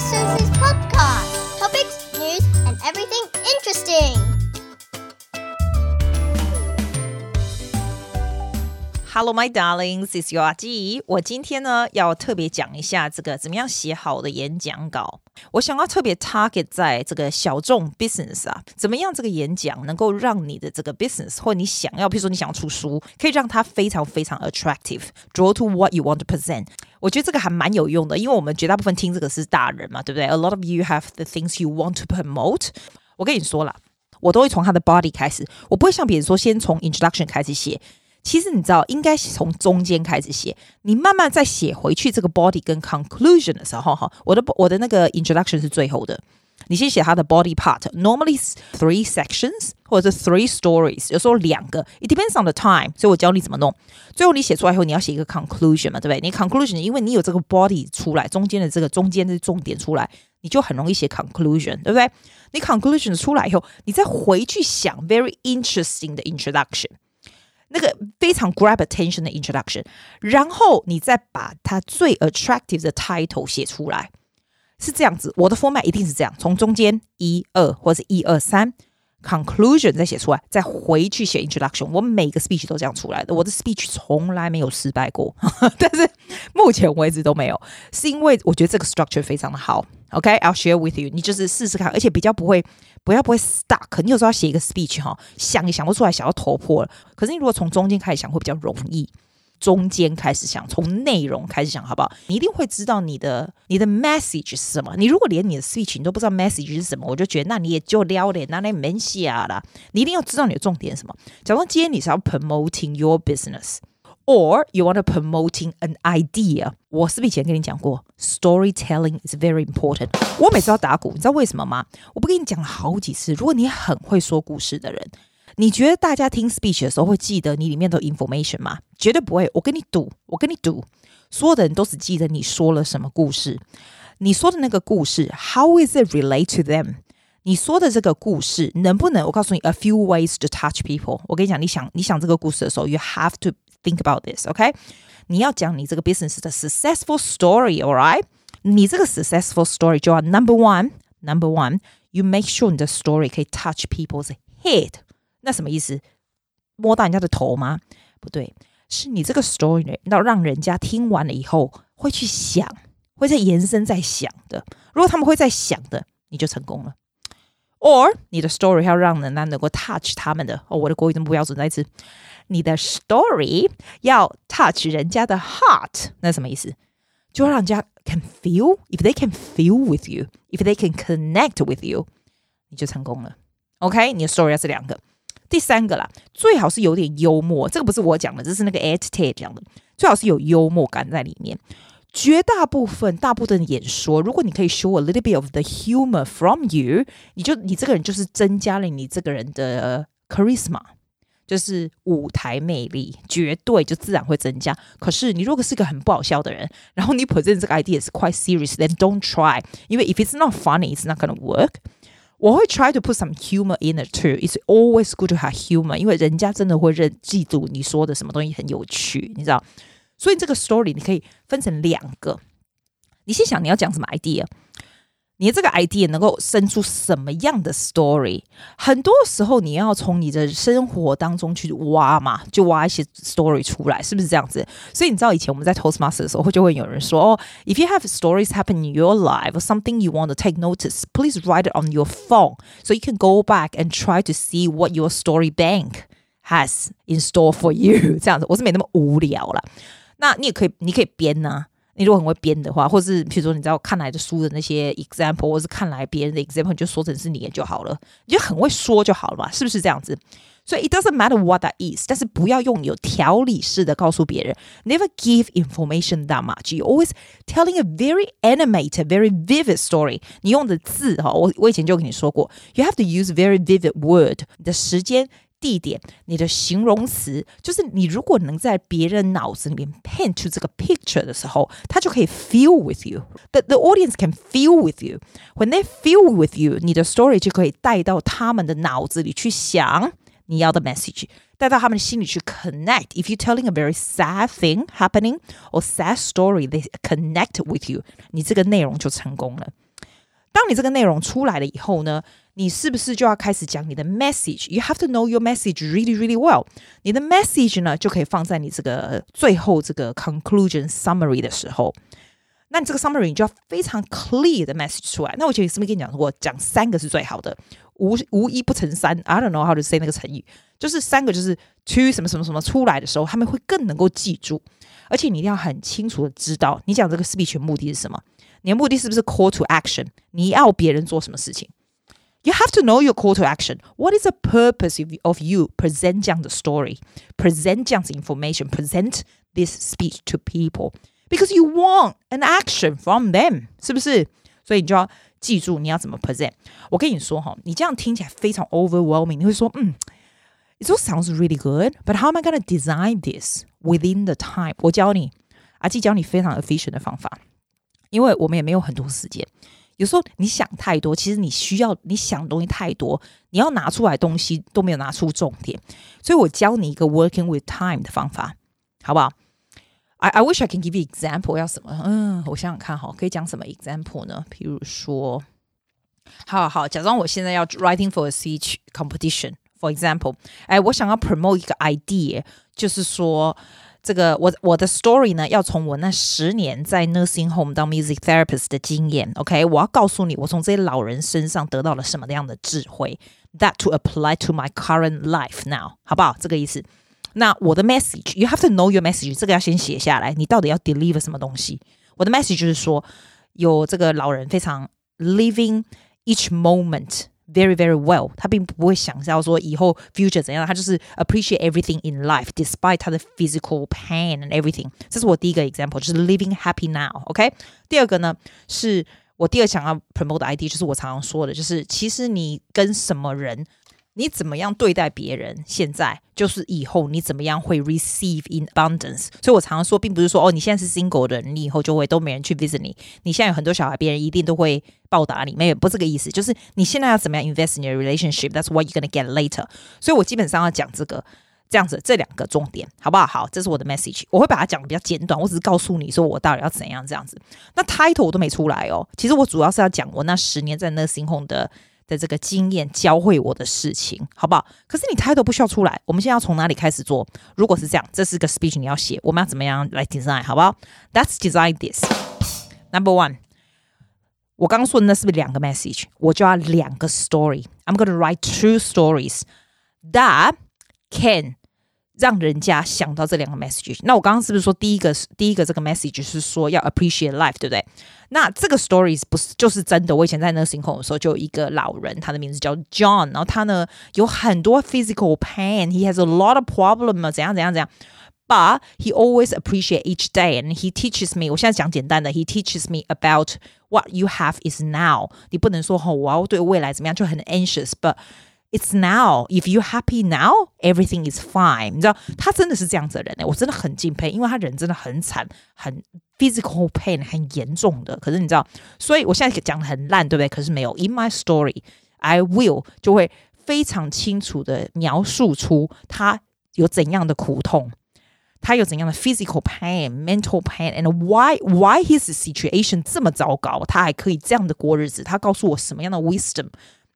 is Hello, my darlings, this is your 阿基。我今天呢要特别讲一下这个怎么样写好的演讲稿。我想要特别 target 在这个小众 business 啊，怎么样这个演讲能够让你的这个 business 或你想要，比如说你想要出书，可以让它非常非常 attractive，draw to what you want to present。我觉得这个还蛮有用的，因为我们绝大部分听这个是大人嘛，对不对？A lot of you have the things you want to promote。我跟你说了，我都会从他的 body 开始，我不会像别人说先从 introduction 开始写。其实你知道，应该从中间开始写，你慢慢再写回去这个 body 跟 conclusion 的时候，哈，我的我的那个 introduction 是最后的。你先写它的 body part，normally three sections 或者是 three stories，有时候两个，it depends on the time。所以我教你怎么弄。最后你写出来以后，你要写一个 conclusion 嘛，对不对？你 conclusion，因为你有这个 body 出来，中间的这个中间的重点出来，你就很容易写 conclusion，对不对？你 conclusion 出来以后，你再回去想 very interesting 的 introduction。那个非常 grab attention 的 introduction，然后你再把它最 attractive 的 title 写出来，是这样子。我的 format 一定是这样：从中间一二或者一二三，conclusion 再写出来，再回去写 introduction。我每个 speech 都这样出来的，我的 speech 从来没有失败过，但是目前为止都没有，是因为我觉得这个 structure 非常的好。OK，I'll share with you。你就是试试看，而且比较不会。不要不会 stuck，你有时候要写一个 speech 哈，想也想不出来，想要头破了。可是你如果从中间开始想，会比较容易。中间开始想，从内容开始想，好不好？你一定会知道你的你的 message 是什么。你如果连你的 speech 你都不知道 message 是什么，我就觉得那你也就撩脸，那你没戏了。你一定要知道你的重点是什么。假如今天你是要 promoting your business。Or you want to promoting an idea？我是不是以前跟你讲过，storytelling is very important。我每次要打鼓，你知道为什么吗？我不跟你讲了好几次。如果你很会说故事的人，你觉得大家听 speech 的时候会记得你里面的 information 吗？绝对不会。我跟你赌，我跟你赌，所有的人都只记得你说了什么故事。你说的那个故事，How is it relate to them？你说的这个故事能不能？我告诉你，a few ways to touch people。我跟你讲，你想你想这个故事的时候，you have to。Think about this, OK？你要讲你这个 business 的 successful story, alright？你这个 successful story 就要 number one, number one, you make sure 你的 story 可以 touch people's head。那什么意思？摸到人家的头吗？不对，是你这个 story 要让人家听完了以后会去想，会再延伸再想的。如果他们会再想的，你就成功了。 Or 你的 story 要让人家能够 touch 他们的。哦，我的国语这么不标准，再一次。你的 story 要 touch 人家的 heart，那什么意思？就让人家 can feel，if they can feel with you，if they can connect with you，你就成功了。OK，你的 story 要是两个，第三个啦，最好是有点幽默。这个不是我讲的，这是那个 Ed Tate 讲的，最好是有幽默感在里面。 绝大部分大部分的演说，如果你可以 show a little bit of the humor from you，你就你这个人就是增加了你这个人的 charisma。就是舞台魅力，绝对就自然会增加。可是你如果是个很不好笑的人，然后你 present 这个 idea 是 quite serious，then don't try。因为 if it's not funny, it's not gonna work。我会 try to put some humor in it too. It's always good to have humor，因为人家真的会认记住你说的什么东西很有趣，你知道。 所以这个 story 你可以分成两个。你先想你要讲什么 idea。你的这个 idea 能够生出什么样的 story？很多时候你要从你的生活当中去挖嘛，就挖一些 story 出来，是不是这样子？所以你知道以前我们在 Toastmaster 的时候，就会有人说：“哦，if you have stories happen in your life or something you want to take notice, please write it on your phone so you can go back and try to see what your story bank has in store for you。”这样子，我是没那么无聊了。 那你也可以，你可以编呐、你如果很会编的话，或是比如说你知道看来的书的那些 example，或是看来别人的 example，你就说成是你就好了，你就很会说就好了嘛，是不是这样子？所以 it doesn't matter what that is，但是不要用有条理式的告诉别人，never give information that much。You always telling a very animated, very vivid story。你用的字哈，我我以前就跟你说过，you have to use very vivid word。你的时间。地点，你的形容词就是你如果能在别人脑子里面 paint 出这个 picture 的时候，他就可以 feel with you。The the audience can feel with you. When they feel with you，你的 story 就可以带到他们的脑子里去想你要的 message，带到他们的心里去 connect。If you're telling a very sad thing happening or sad story，they connect with you，你这个内容就成功了。 当你这个内容出来了以后呢，你是不是就要开始讲你的 message？You have to know your message really, really well。你的 message 呢，就可以放在你这个最后这个 conclusion summary 的时候。那你这个 summary 你就要非常 clear 的 message 出来。那我前面是不是跟你讲过，讲三个是最好的，无无一不成三。I don't know how to say 那个成语，就是三个就是 two 什么什么什么出来的时候，他们会更能够记住。而且你一定要很清楚的知道，你讲这个 speech 的目的是什么？你的目的是不是 call to action？你要别人做什么事情？You have to know your call to action. What is the purpose of you present 这样的 story，present 这样子 information，present this speech to people？Because you want an action from them，是不是？所以你就要记住你要怎么 present。我跟你说哈，你这样听起来非常 overwhelming。你会说，嗯，it all sounds really good，but how am I gonna design this within the time？我教你，阿季教你非常 efficient 的方法， 因为我们也没有很多时间。有时候你想太多，其实你需要你想东西太多，你要拿出来东西都没有拿出重点。所以我教你一个 working with time 的方法，好不好？I I wish I can give you example 要什么？嗯，我想想看哈，可以讲什么 example 呢？比如说，好好假装我现在要 writing for a speech competition。For example，哎，我想要 promote 一个 idea，就是说这个我我的 story 呢，要从我那十年在 nursing home 当 music therapist 的经验，OK，我要告诉你，我从这些老人身上得到了什么样的智慧，that to apply to my current life now，好不好？这个意思。那我的 message，you have to know your message，这个要先写下来。你到底要 deliver 什么东西？我的 message 就是说，有这个老人非常 living each moment very very well，他并不会想到说以后 future 怎样，他就是 appreciate everything in life despite 他的 physical pain and everything。这是我第一个 example，就是 living happy now。OK，第二个呢，是我第二想要 promote 的 idea，就是我常常说的，就是其实你跟什么人。 你怎么样对待别人？现在就是以后你怎么样会 receive in abundance？所以我常常说，并不是说哦，你现在是 single 的人，你以后就会都没人去 visit 你。你现在有很多小孩，别人一定都会报答你。没有，不是这个意思，就是你现在要怎么样 invest in your relationship？That's what you gonna get later。所以我基本上要讲这个这样子这两个重点，好不好？好，这是我的 message。我会把它讲的比较简短，我只是告诉你说我到底要怎样这样子。那 title 我都没出来哦。其实我主要是要讲我那十年在 nursing home 的。的这个经验教会我的事情，好不好？可是你 title 不需要出来，我们现在要从哪里开始做？如果是这样，这是个 speech 你要写，我们要怎么样来 design，好不好？That's design this. Number one，我刚说的那是不是两个 message？我就要两个 story。I'm gonna write two stories that can 让人家想到这两个 message。那我刚刚是不是说第一个第一个这个 message 是说要 appreciate life，对不对？那这个 stories 不是就是真的？我以前在 nursing home 的时候，就有一个老人，他的名字叫 John，然后他呢有很多 physical pain，he has a lot of problem，怎样怎样怎样。But he always appreciate each day and he teaches me。我现在讲简单的，he teaches me about what you have is now。你不能说吼，我要对未来怎么样就很 anxious，but It's now. If you happy now, everything is fine. 你知道他真的是这样子的人呢，我真的很敬佩，因为他人真的很惨，很 physical pain 很严重的。可是你知道，所以我现在讲的很烂，对不对？可是没有，In my story, I will 就会非常清楚的描述出他有怎样的苦痛，他有怎样的 physical pain, mental pain, and why why his situation 这么糟糕，他还可以这样的过日子。他告诉我什么样的 wisdom。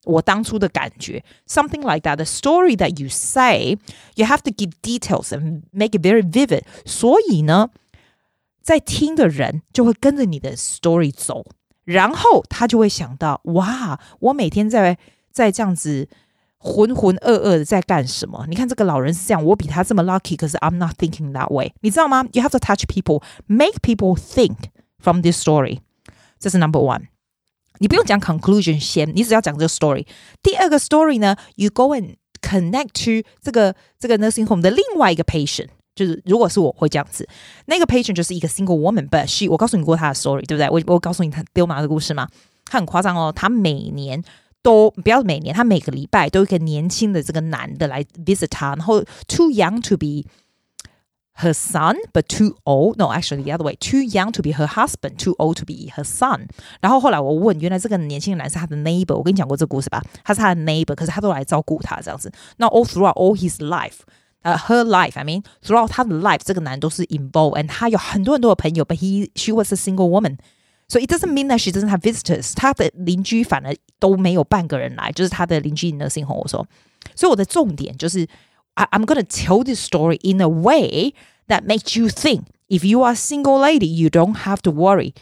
我当初的感觉，something like that. The story that you say, you have to give details and make it very vivid. 所以呢，在听的人就会跟着你的 story 走，然后他就会想到，哇，我每天在在这样子浑浑噩噩的在干什么？你看这个老人是这样，我比他这么 lucky，可是 I'm not thinking that way。你知道吗？You have to touch people, make people think from this story. 这是 number one。 你不用讲 conclusion 先，你只要讲这个 story。第二个 story 呢，you go and connect to 这个这个 nursing home 的另外一个 patient，就是如果是我会这样子，那个 patient 就是一个 single woman，but she 我告诉你过她的 story，对不对？我我告诉你她丢马的故事吗？她很夸张哦，她每年都不要每年，她每个礼拜都有一个年轻的这个男的来 visit 她，然后 too young to be。Her son, but too old. No, actually the other way. Too young to be her husband, too old to be her son. 然后后来我问，原来这个年轻的男是他的 neighbor。我跟你讲过这个故事吧？他是他的 neighbor，可是他都来照顾他这样子。那 all throughout all his life，呃、uh,，her life，I mean throughout 他的 life，这个男都是 involved，and 他有很多很多的朋友，but he she was a single woman。 所以 it doesn't mean that she doesn't have visitors。他的邻居反而都没有半个人来，就是他的邻居 nursing home。我说，所以我的重点就是 ，I I'm gonna tell this story in a way that makes you think. If you are a single lady, you don't have to worry.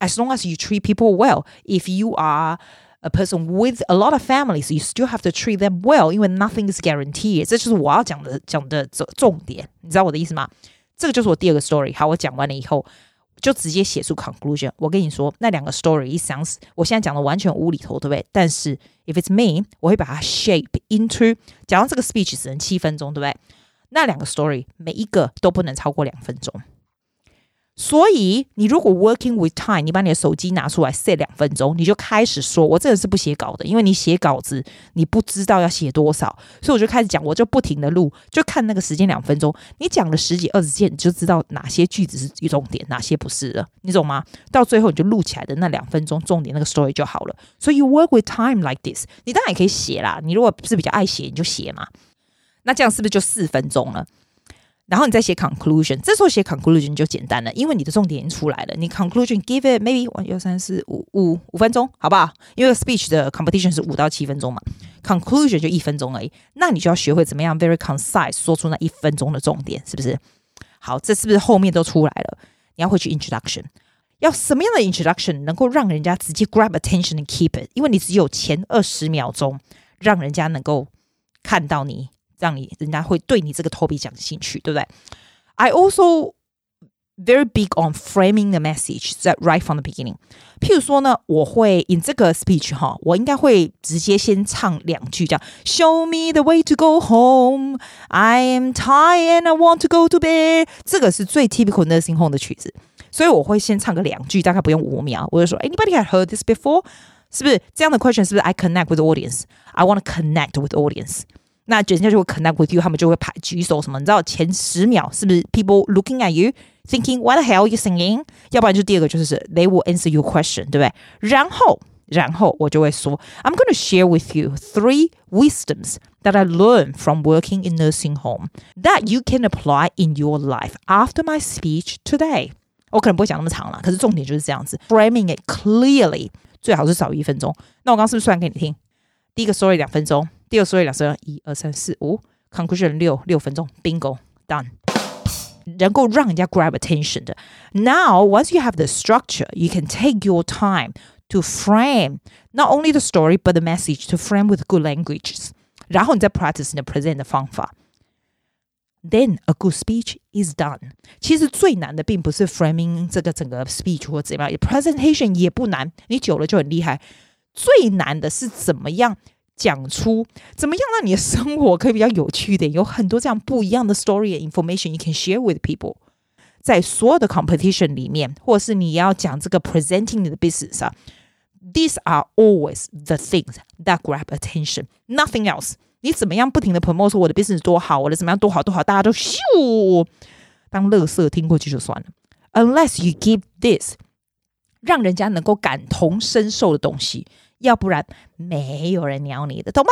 As long as you treat people well. If you are a person with a lot of families, you still have to treat them well，因为 nothing is guaranteed。这就是我要讲的讲的重重点，你知道我的意思吗？这个就是我第二个 story。好，我讲完了以后。 就直接写出 conclusion。我跟你说，那两个 story 一想死，我现在讲的完全无厘头，对不对？但是 if it's me，我会把它 shape into。假如这个 speech 只能七分钟，对不对？那两个 story 每一个都不能超过两分钟。所以，你如果 working with time，你把你的手机拿出来 set 两分钟，你就开始说。我这个是不写稿的，因为你写稿子，你不知道要写多少，所以我就开始讲，我就不停的录，就看那个时间两分钟。你讲了十几二十件，你就知道哪些句子是重点，哪些不是了，你懂吗？到最后你就录起来的那两分钟重点那个 story 就好了。所以 you work with time like this，你当然也可以写啦。你如果是比较爱写，你就写嘛。那这样是不是就四分钟了？然后你再写 conclusion，这时候写 conclusion 就简单了，因为你的重点已经出来了。你 conclusion give it maybe 一二三四五五五分钟，好不好？因为 speech 的 competition 是五到七分钟嘛，conclusion 就一分钟而已。那你就要学会怎么样 very concise 说出那一分钟的重点，是不是？好，这是不是后面都出来了？你要回去 introduction，要什么样的 introduction 能够让人家直接 grab attention and keep it？因为你只有前二十秒钟，让人家能够看到你。让你人家会对你这个 topic 讲兴趣，对不对？I also very big on framing the message that right from the beginning。譬如说呢，我会 in 这个 speech 哈，我应该会直接先唱两句，这样 Show me the way to go home. I am tired and I want to go to bed。这个是最 typical nursing home 的曲子，所以我会先唱个两句，大概不用五秒。我就说，Anybody have heard this before？是不是这样的 question？是不是 I connect with the audience？I want to connect with the audience。 那人家就会 connect with you，他们就会排举手什么？你知道前十秒是不是 people looking at you thinking what the hell are you singing？要不然就第二个就是 they will answer your question，对不对？然后，然后我就会说 I'm going to share with you three wisdoms that I learned from working in nursing home that you can apply in your life after my speech today。我可能不会讲那么长了，可是重点就是这样子，framing it clearly，最好是少于一分钟。那我刚刚是不是算给你听？第一个 story 两分钟。 第二所以两声，一二三四五，conclusion 六六分钟，bingo done，能够让人家 grab attention 的。Now once you have the structure, you can take your time to frame not only the story but the message to frame with good languages。然后你再 practice 你的 present 的方法。Then a good speech is done。其实最难的并不是 framing 这个整个 speech 或怎么样，presentation 也不难，你久了就很厉害。最难的是怎么样？ 讲出怎么样让你的生活可以比较有趣一点，有很多这样不一样的 story and information you can share with people。在所有的 competition 里面，或者是你要讲这个 presenting 你的 business 啊，these are always the things that grab attention, nothing else。你怎么样不停的 promote 说我的 business 多好，我的怎么样多好多好，大家都咻当垃圾听过去就算了。Unless you give this，让人家能够感同身受的东西。 要不然没有人鸟你的，懂吗？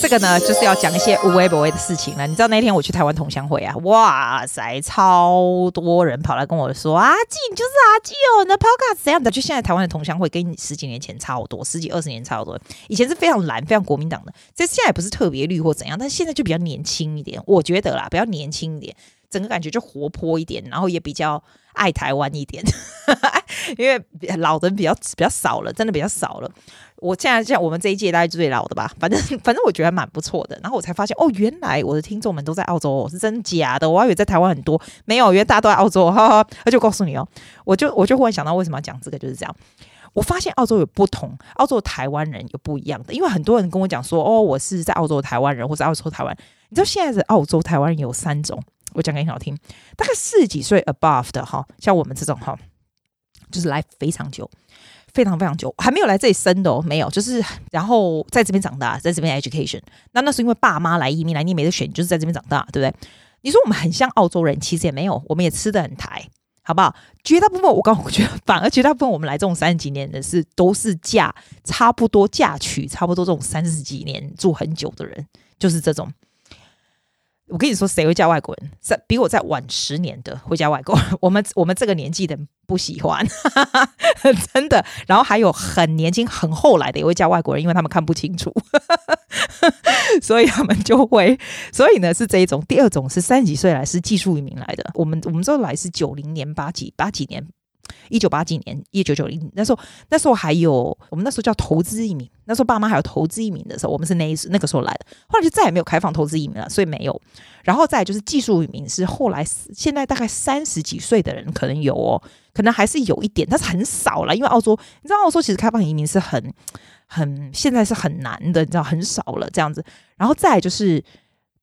这个呢，就是要讲一些无微不微的事情了。你知道那天我去台湾同乡会啊，哇塞，超多人跑来跟我说啊，静就是阿静哦，你的 podcast 怎样的？就现在台湾的同乡会跟你十几年前差不多，十几二十年差不多。以前是非常蓝、非常国民党的，这现在也不是特别绿或怎样，但现在就比较年轻一点，我觉得啦，比较年轻一点，整个感觉就活泼一点，然后也比较。爱台湾一点，因为老人比较比较少了，真的比较少了。我现在像我们这一届大概最老的吧，反正 反正我觉得蛮不错的。然后我才发现哦，原来我的听众们都在澳洲哦，是真假的？我还以为在台湾很多，没有，原来大家都在澳洲。哈哈，而且我告诉你哦，我就我就忽然想到为什么要讲这个，就是这样。我发现澳洲有不同，澳洲台湾人有不一样的，因为很多人跟我讲说哦，我是在澳洲台湾人，或者澳洲台湾。你知道现在的澳洲台湾人有三种。我讲给你好听，大概四十几岁 above 的哈，像我们这种哈，就是来非常久，非常非常久，还没有来这里生的哦，没有，就是然后在这边长大，在这边 education，那那是因为爸妈来移民来，你没得选，就是在这边长大，对不对？你说我们很像澳洲人，其实也没有，我们也吃得很台，好不好？绝大部分我刚我觉得，反而绝大部分我们来这种三十几年的是都是嫁差不多嫁娶差不多这种三十几年住很久的人，就是这种。我跟你说，谁会嫁外国人？在比我再晚十年的会嫁外国人。我们我们这个年纪的不喜欢，真的。然后还有很年轻、很后来的也会嫁外国人，因为他们看不清楚，所以他们就会。所以呢，是这一种。第二种是三十几岁来是技术移民来的。我们我们这来是九零年八几八几年。一九八几年，一九九零那时候，那时候还有我们那时候叫投资移民。那时候爸妈还有投资移民的时候，我们是那那个时候来的。后来就再也没有开放投资移民了，所以没有。然后再就是技术移民，是后来现在大概三十几岁的人可能有哦，可能还是有一点，但是很少了。因为澳洲，你知道澳洲其实开放移民是很很现在是很难的，你知道很少了这样子。然后再就是。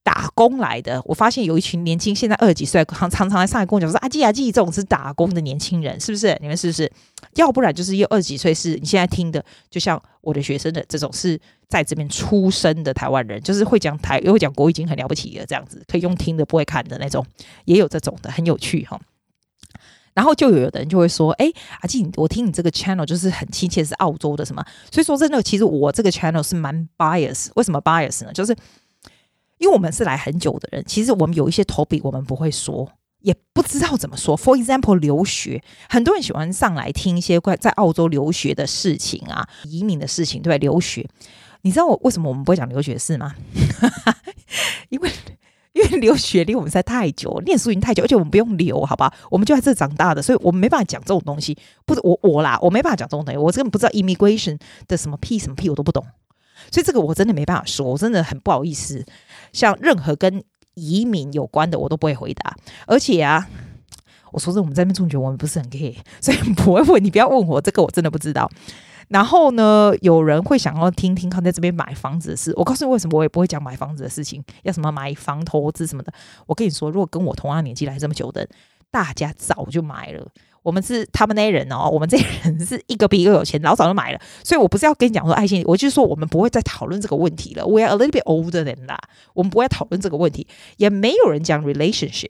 打工来的，我发现有一群年轻，现在二十几岁，常常常来上海跟我讲说：“阿季阿季，这种是打工的年轻人，是不是？你们是不是？要不然就是有二十几岁，是你现在听的，就像我的学生的这种，是在这边出生的台湾人，就是会讲台，又会讲国语，已经很了不起了，这样子可以用听的，不会看的那种，也有这种的，很有趣哈。然后就有的人就会说：“哎，阿季，我听你这个 channel 就是很亲切，是澳洲的什么？所以说真的，其实我这个 channel 是蛮 bias，为什么 bias 呢？就是。”因为我们是来很久的人，其实我们有一些投笔我们不会说，也不知道怎么说。For example，留学，很多人喜欢上来听一些关在澳洲留学的事情啊，移民的事情，对，留学。你知道我为什么我们不会讲留学事吗？因为因为留学离我们实在太久，念书已经太久，而且我们不用留，好吧？我们就在这长大的，所以我们没办法讲这种东西。不是我我啦，我没办法讲这种东西，我根本不知道 immigration 的什么屁什么屁，我都不懂。所以这个我真的没办法说，我真的很不好意思。像任何跟移民有关的，我都不会回答。而且啊，我说这我们在那边中学，我们不是很 gay，所以不会问你。不要问我这个，我真的不知道。然后呢，有人会想要听听看在这边买房子的事。我告诉你为什么我也不会讲买房子的事情，要什么买房投资什么的。我跟你说，如果跟我同样年纪来这么久的，大家早就买了。我们是他们那人哦，我们这些人是一个比一个有钱，老早就买了。所以我不是要跟你讲说爱心，我就说我们不会再讨论这个问题了。We are a little bit older than that，我们不会讨论这个问题，也没有人讲 relationship。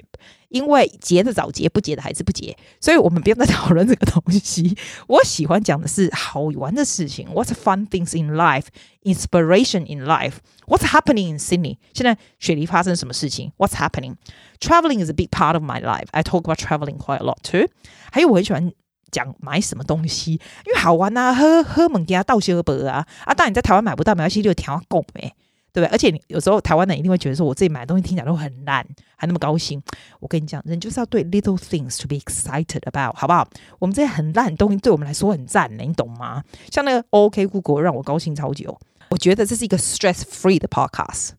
因为结的早结，不结的还是不结，所以我们不用再讨论这个东西。我喜欢讲的是好玩的事情。What's fun things in life? Inspiration in life. What's happening in Sydney? 现在雪梨发生什么事情？What's happening? Traveling is a big part of my life. I talk about traveling quite a lot too. 还有我很喜欢讲买什么东西，因为好玩啊，喝喝物件倒小杯啊啊！当然你在台湾买不到，没关系，就调够呗。对不对？而且有时候台湾人一定会觉得说，我自己买东西听起来都很烂，还那么高兴。我跟你讲，人就是要对 little things to be excited about，好不好？我们这些很烂的东西对我们来说很赞呢，你懂吗？像那个 OK Google 让我高兴超久。我觉得这是一个 stress free 的 podcast。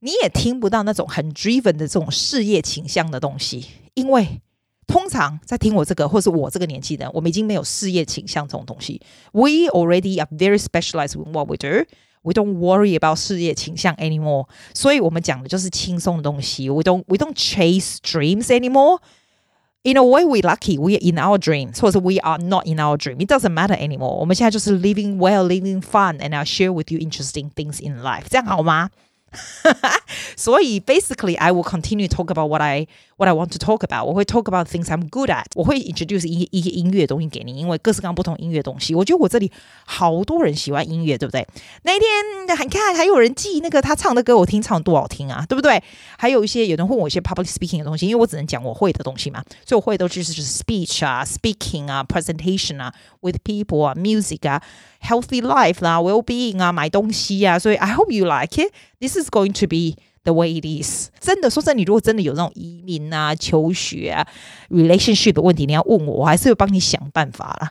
你也听不到那种很 driven 的这种事业倾向的东西，因为通常在听我这个，或是我这个年纪的人，我们已经没有事业倾向这种东西。We already are very specialized in what we do. We don't worry about 事业倾向 anymore，所以我们讲的就是轻松的东西。We don't we don't chase dreams anymore. In a way, we lucky we are in our dreams，或者 we are not in our dream. It doesn't matter anymore. 我们现在就是 living well, living fun, and I'll share with you interesting things in life。这样好吗？ 所以 basically, I will continue talk about what I what I want to talk about。我会 talk about things I'm good at。我会 introduce 一一些音乐的东西给你，因为各式各样不同音乐东西。我觉得我这里好多人喜欢音乐，对不对？那一天还看还有人记那个他唱的歌，我听唱多好听啊，对不对？还有一些有人问我一些 public speaking 的东西，因为我只能讲我会的东西嘛，所以我会的就是就是 speech 啊，speaking 啊，presentation 啊，with people 啊，music 啊，healthy life 啦，well-being 啊，买东西啊，所以 I hope you like it。This is going to be the way it is。真的说真的，你如果真的有那种移民啊、求学啊、relationship 的问题，你要问我，我还是会帮你想办法啦。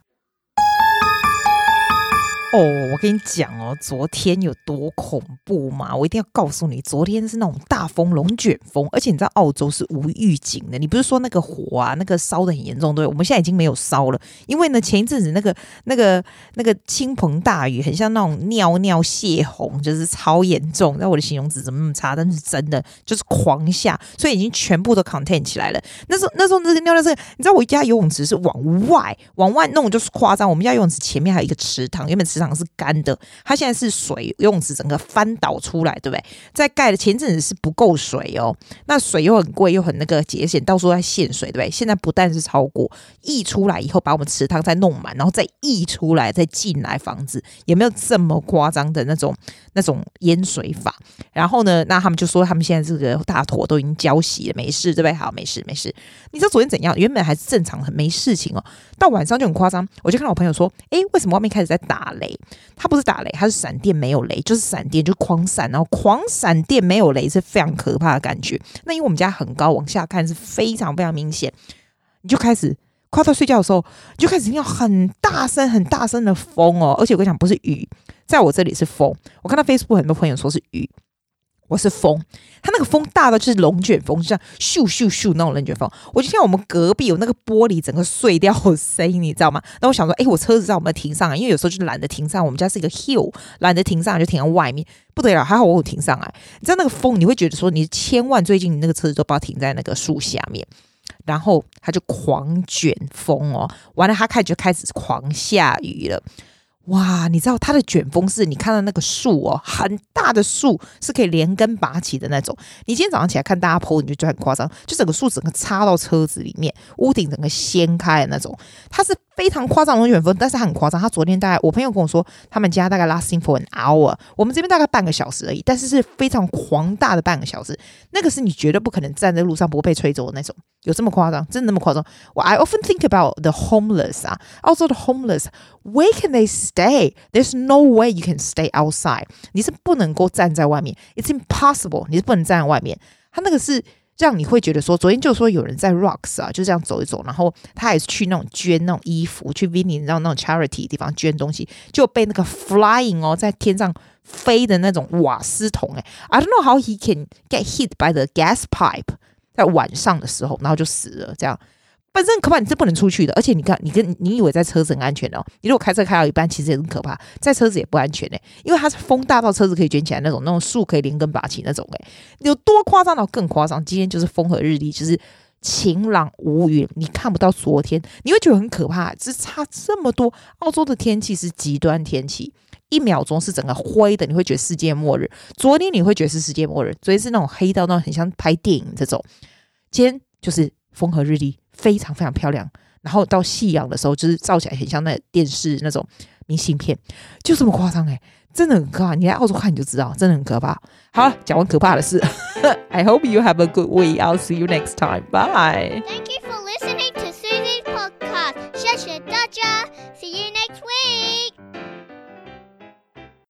哦，我跟你讲哦，昨天有多恐怖嘛？我一定要告诉你，昨天是那种大风龙卷风，而且你知道澳洲是无预警的。你不是说那个火啊，那个烧的很严重，对？我们现在已经没有烧了，因为呢，前一阵子那个那个那个倾盆大雨，很像那种尿尿泄洪，就是超严重。那我的形容词怎么那么差？但是真的就是狂下，所以已经全部都 contain 起来了。那时候那时候那个尿尿是，你知道我家游泳池是往外往外弄，就是夸张。我们家游泳池前面还有一个池塘，原本池塘。是干的，它现在是水用纸整个翻倒出来，对不对？在盖的前阵子是不够水哦，那水又很贵，又很那个节俭，到时候在限水，对不对？现在不但是超过溢出来以后，把我们池塘再弄满，然后再溢出来再进来房子，有没有这么夸张的那种那种淹水法？然后呢，那他们就说他们现在这个大坨都已经浇洗了，没事，对不对？好，没事没事。你知道昨天怎样？原本还是正常，很没事情哦，到晚上就很夸张。我就看到我朋友说：“诶，为什么外面开始在打雷？雷它不是打雷，它是闪电，没有雷，就是闪电，就狂闪，然后狂闪电没有雷，是非常可怕的感觉。那因为我们家很高，往下看是非常非常明显。你就开始快到睡觉的时候，就开始听到很大声、很大声的风哦，而且我跟你讲，不是雨，在我这里是风。我看到 Facebook 很多朋友说是雨。”我是风，它那个风大到就是龙卷风，就像咻咻咻那种龙卷风。我就像我们隔壁有那个玻璃整个碎掉的声音，你知道吗？那我想说，哎，我车子在我们停上来，因为有时候就懒得停上。我们家是一个 hill，懒得停上来就停在外面，不得了。还好我有停上来。你知道那个风，你会觉得说，你千万最近你那个车子都不要停在那个树下面，然后它就狂卷风哦。完了，它开始就开始狂下雨了。哇，你知道它的卷风是你看到那个树哦，很大的树是可以连根拔起的那种。你今天早上起来看大家 po，你就觉得很夸张，就整个树整个插到车子里面，屋顶整个掀开的那种，它是。非常夸张的卷风，但是很夸张。他昨天大概，我朋友跟我说，他们家大概 lasting for an hour，我们这边大概半个小时而已，但是是非常狂大的半个小时。那个是你绝对不可能站在路上不被吹走的那种，有这么夸张？真的那么夸张？我 I often think about the homeless 啊，澳洲的 homeless，where can they stay？There's no way you can stay outside。你是不能够站在外面，It's impossible。你是不能站在外面，他那个是。这样你会觉得说，昨天就说有人在 Rocks 啊，就这样走一走，然后他也是去那种捐那种衣服，去 Vinnie 然后那种 Charity 地方捐东西，就被那个 Flying 哦，在天上飞的那种瓦斯桶哎，I don't know how he can get hit by the gas pipe，在晚上的时候，然后就死了这样。反正可怕，你是不能出去的。而且你看，你跟你以为在车子很安全哦，你如果开车开到一半，其实也很可怕，在车子也不安全呢，因为它是风大到车子可以卷起来那种，那种树可以连根拔起那种诶，有多夸张到更夸张。今天就是风和日丽，就是晴朗无云，你看不到昨天，你会觉得很可怕，只差这么多。澳洲的天气是极端天气，一秒钟是整个灰的，你会觉得世界末日。昨天你会觉得是世界末日，昨天是那种黑到那种很像拍电影这种，今天就是风和日丽。非常非常漂亮，然后到夕阳的时候，就是照起来很像那电视那种明信片，就这么夸张哎，真的很可怕。你来澳洲看你就知道，真的很可怕。好了，讲完可怕的事，I hope you have a good week. I'll see you next time. Bye. Thank you for listening to Susie's podcast. 谢谢大家，See you next week.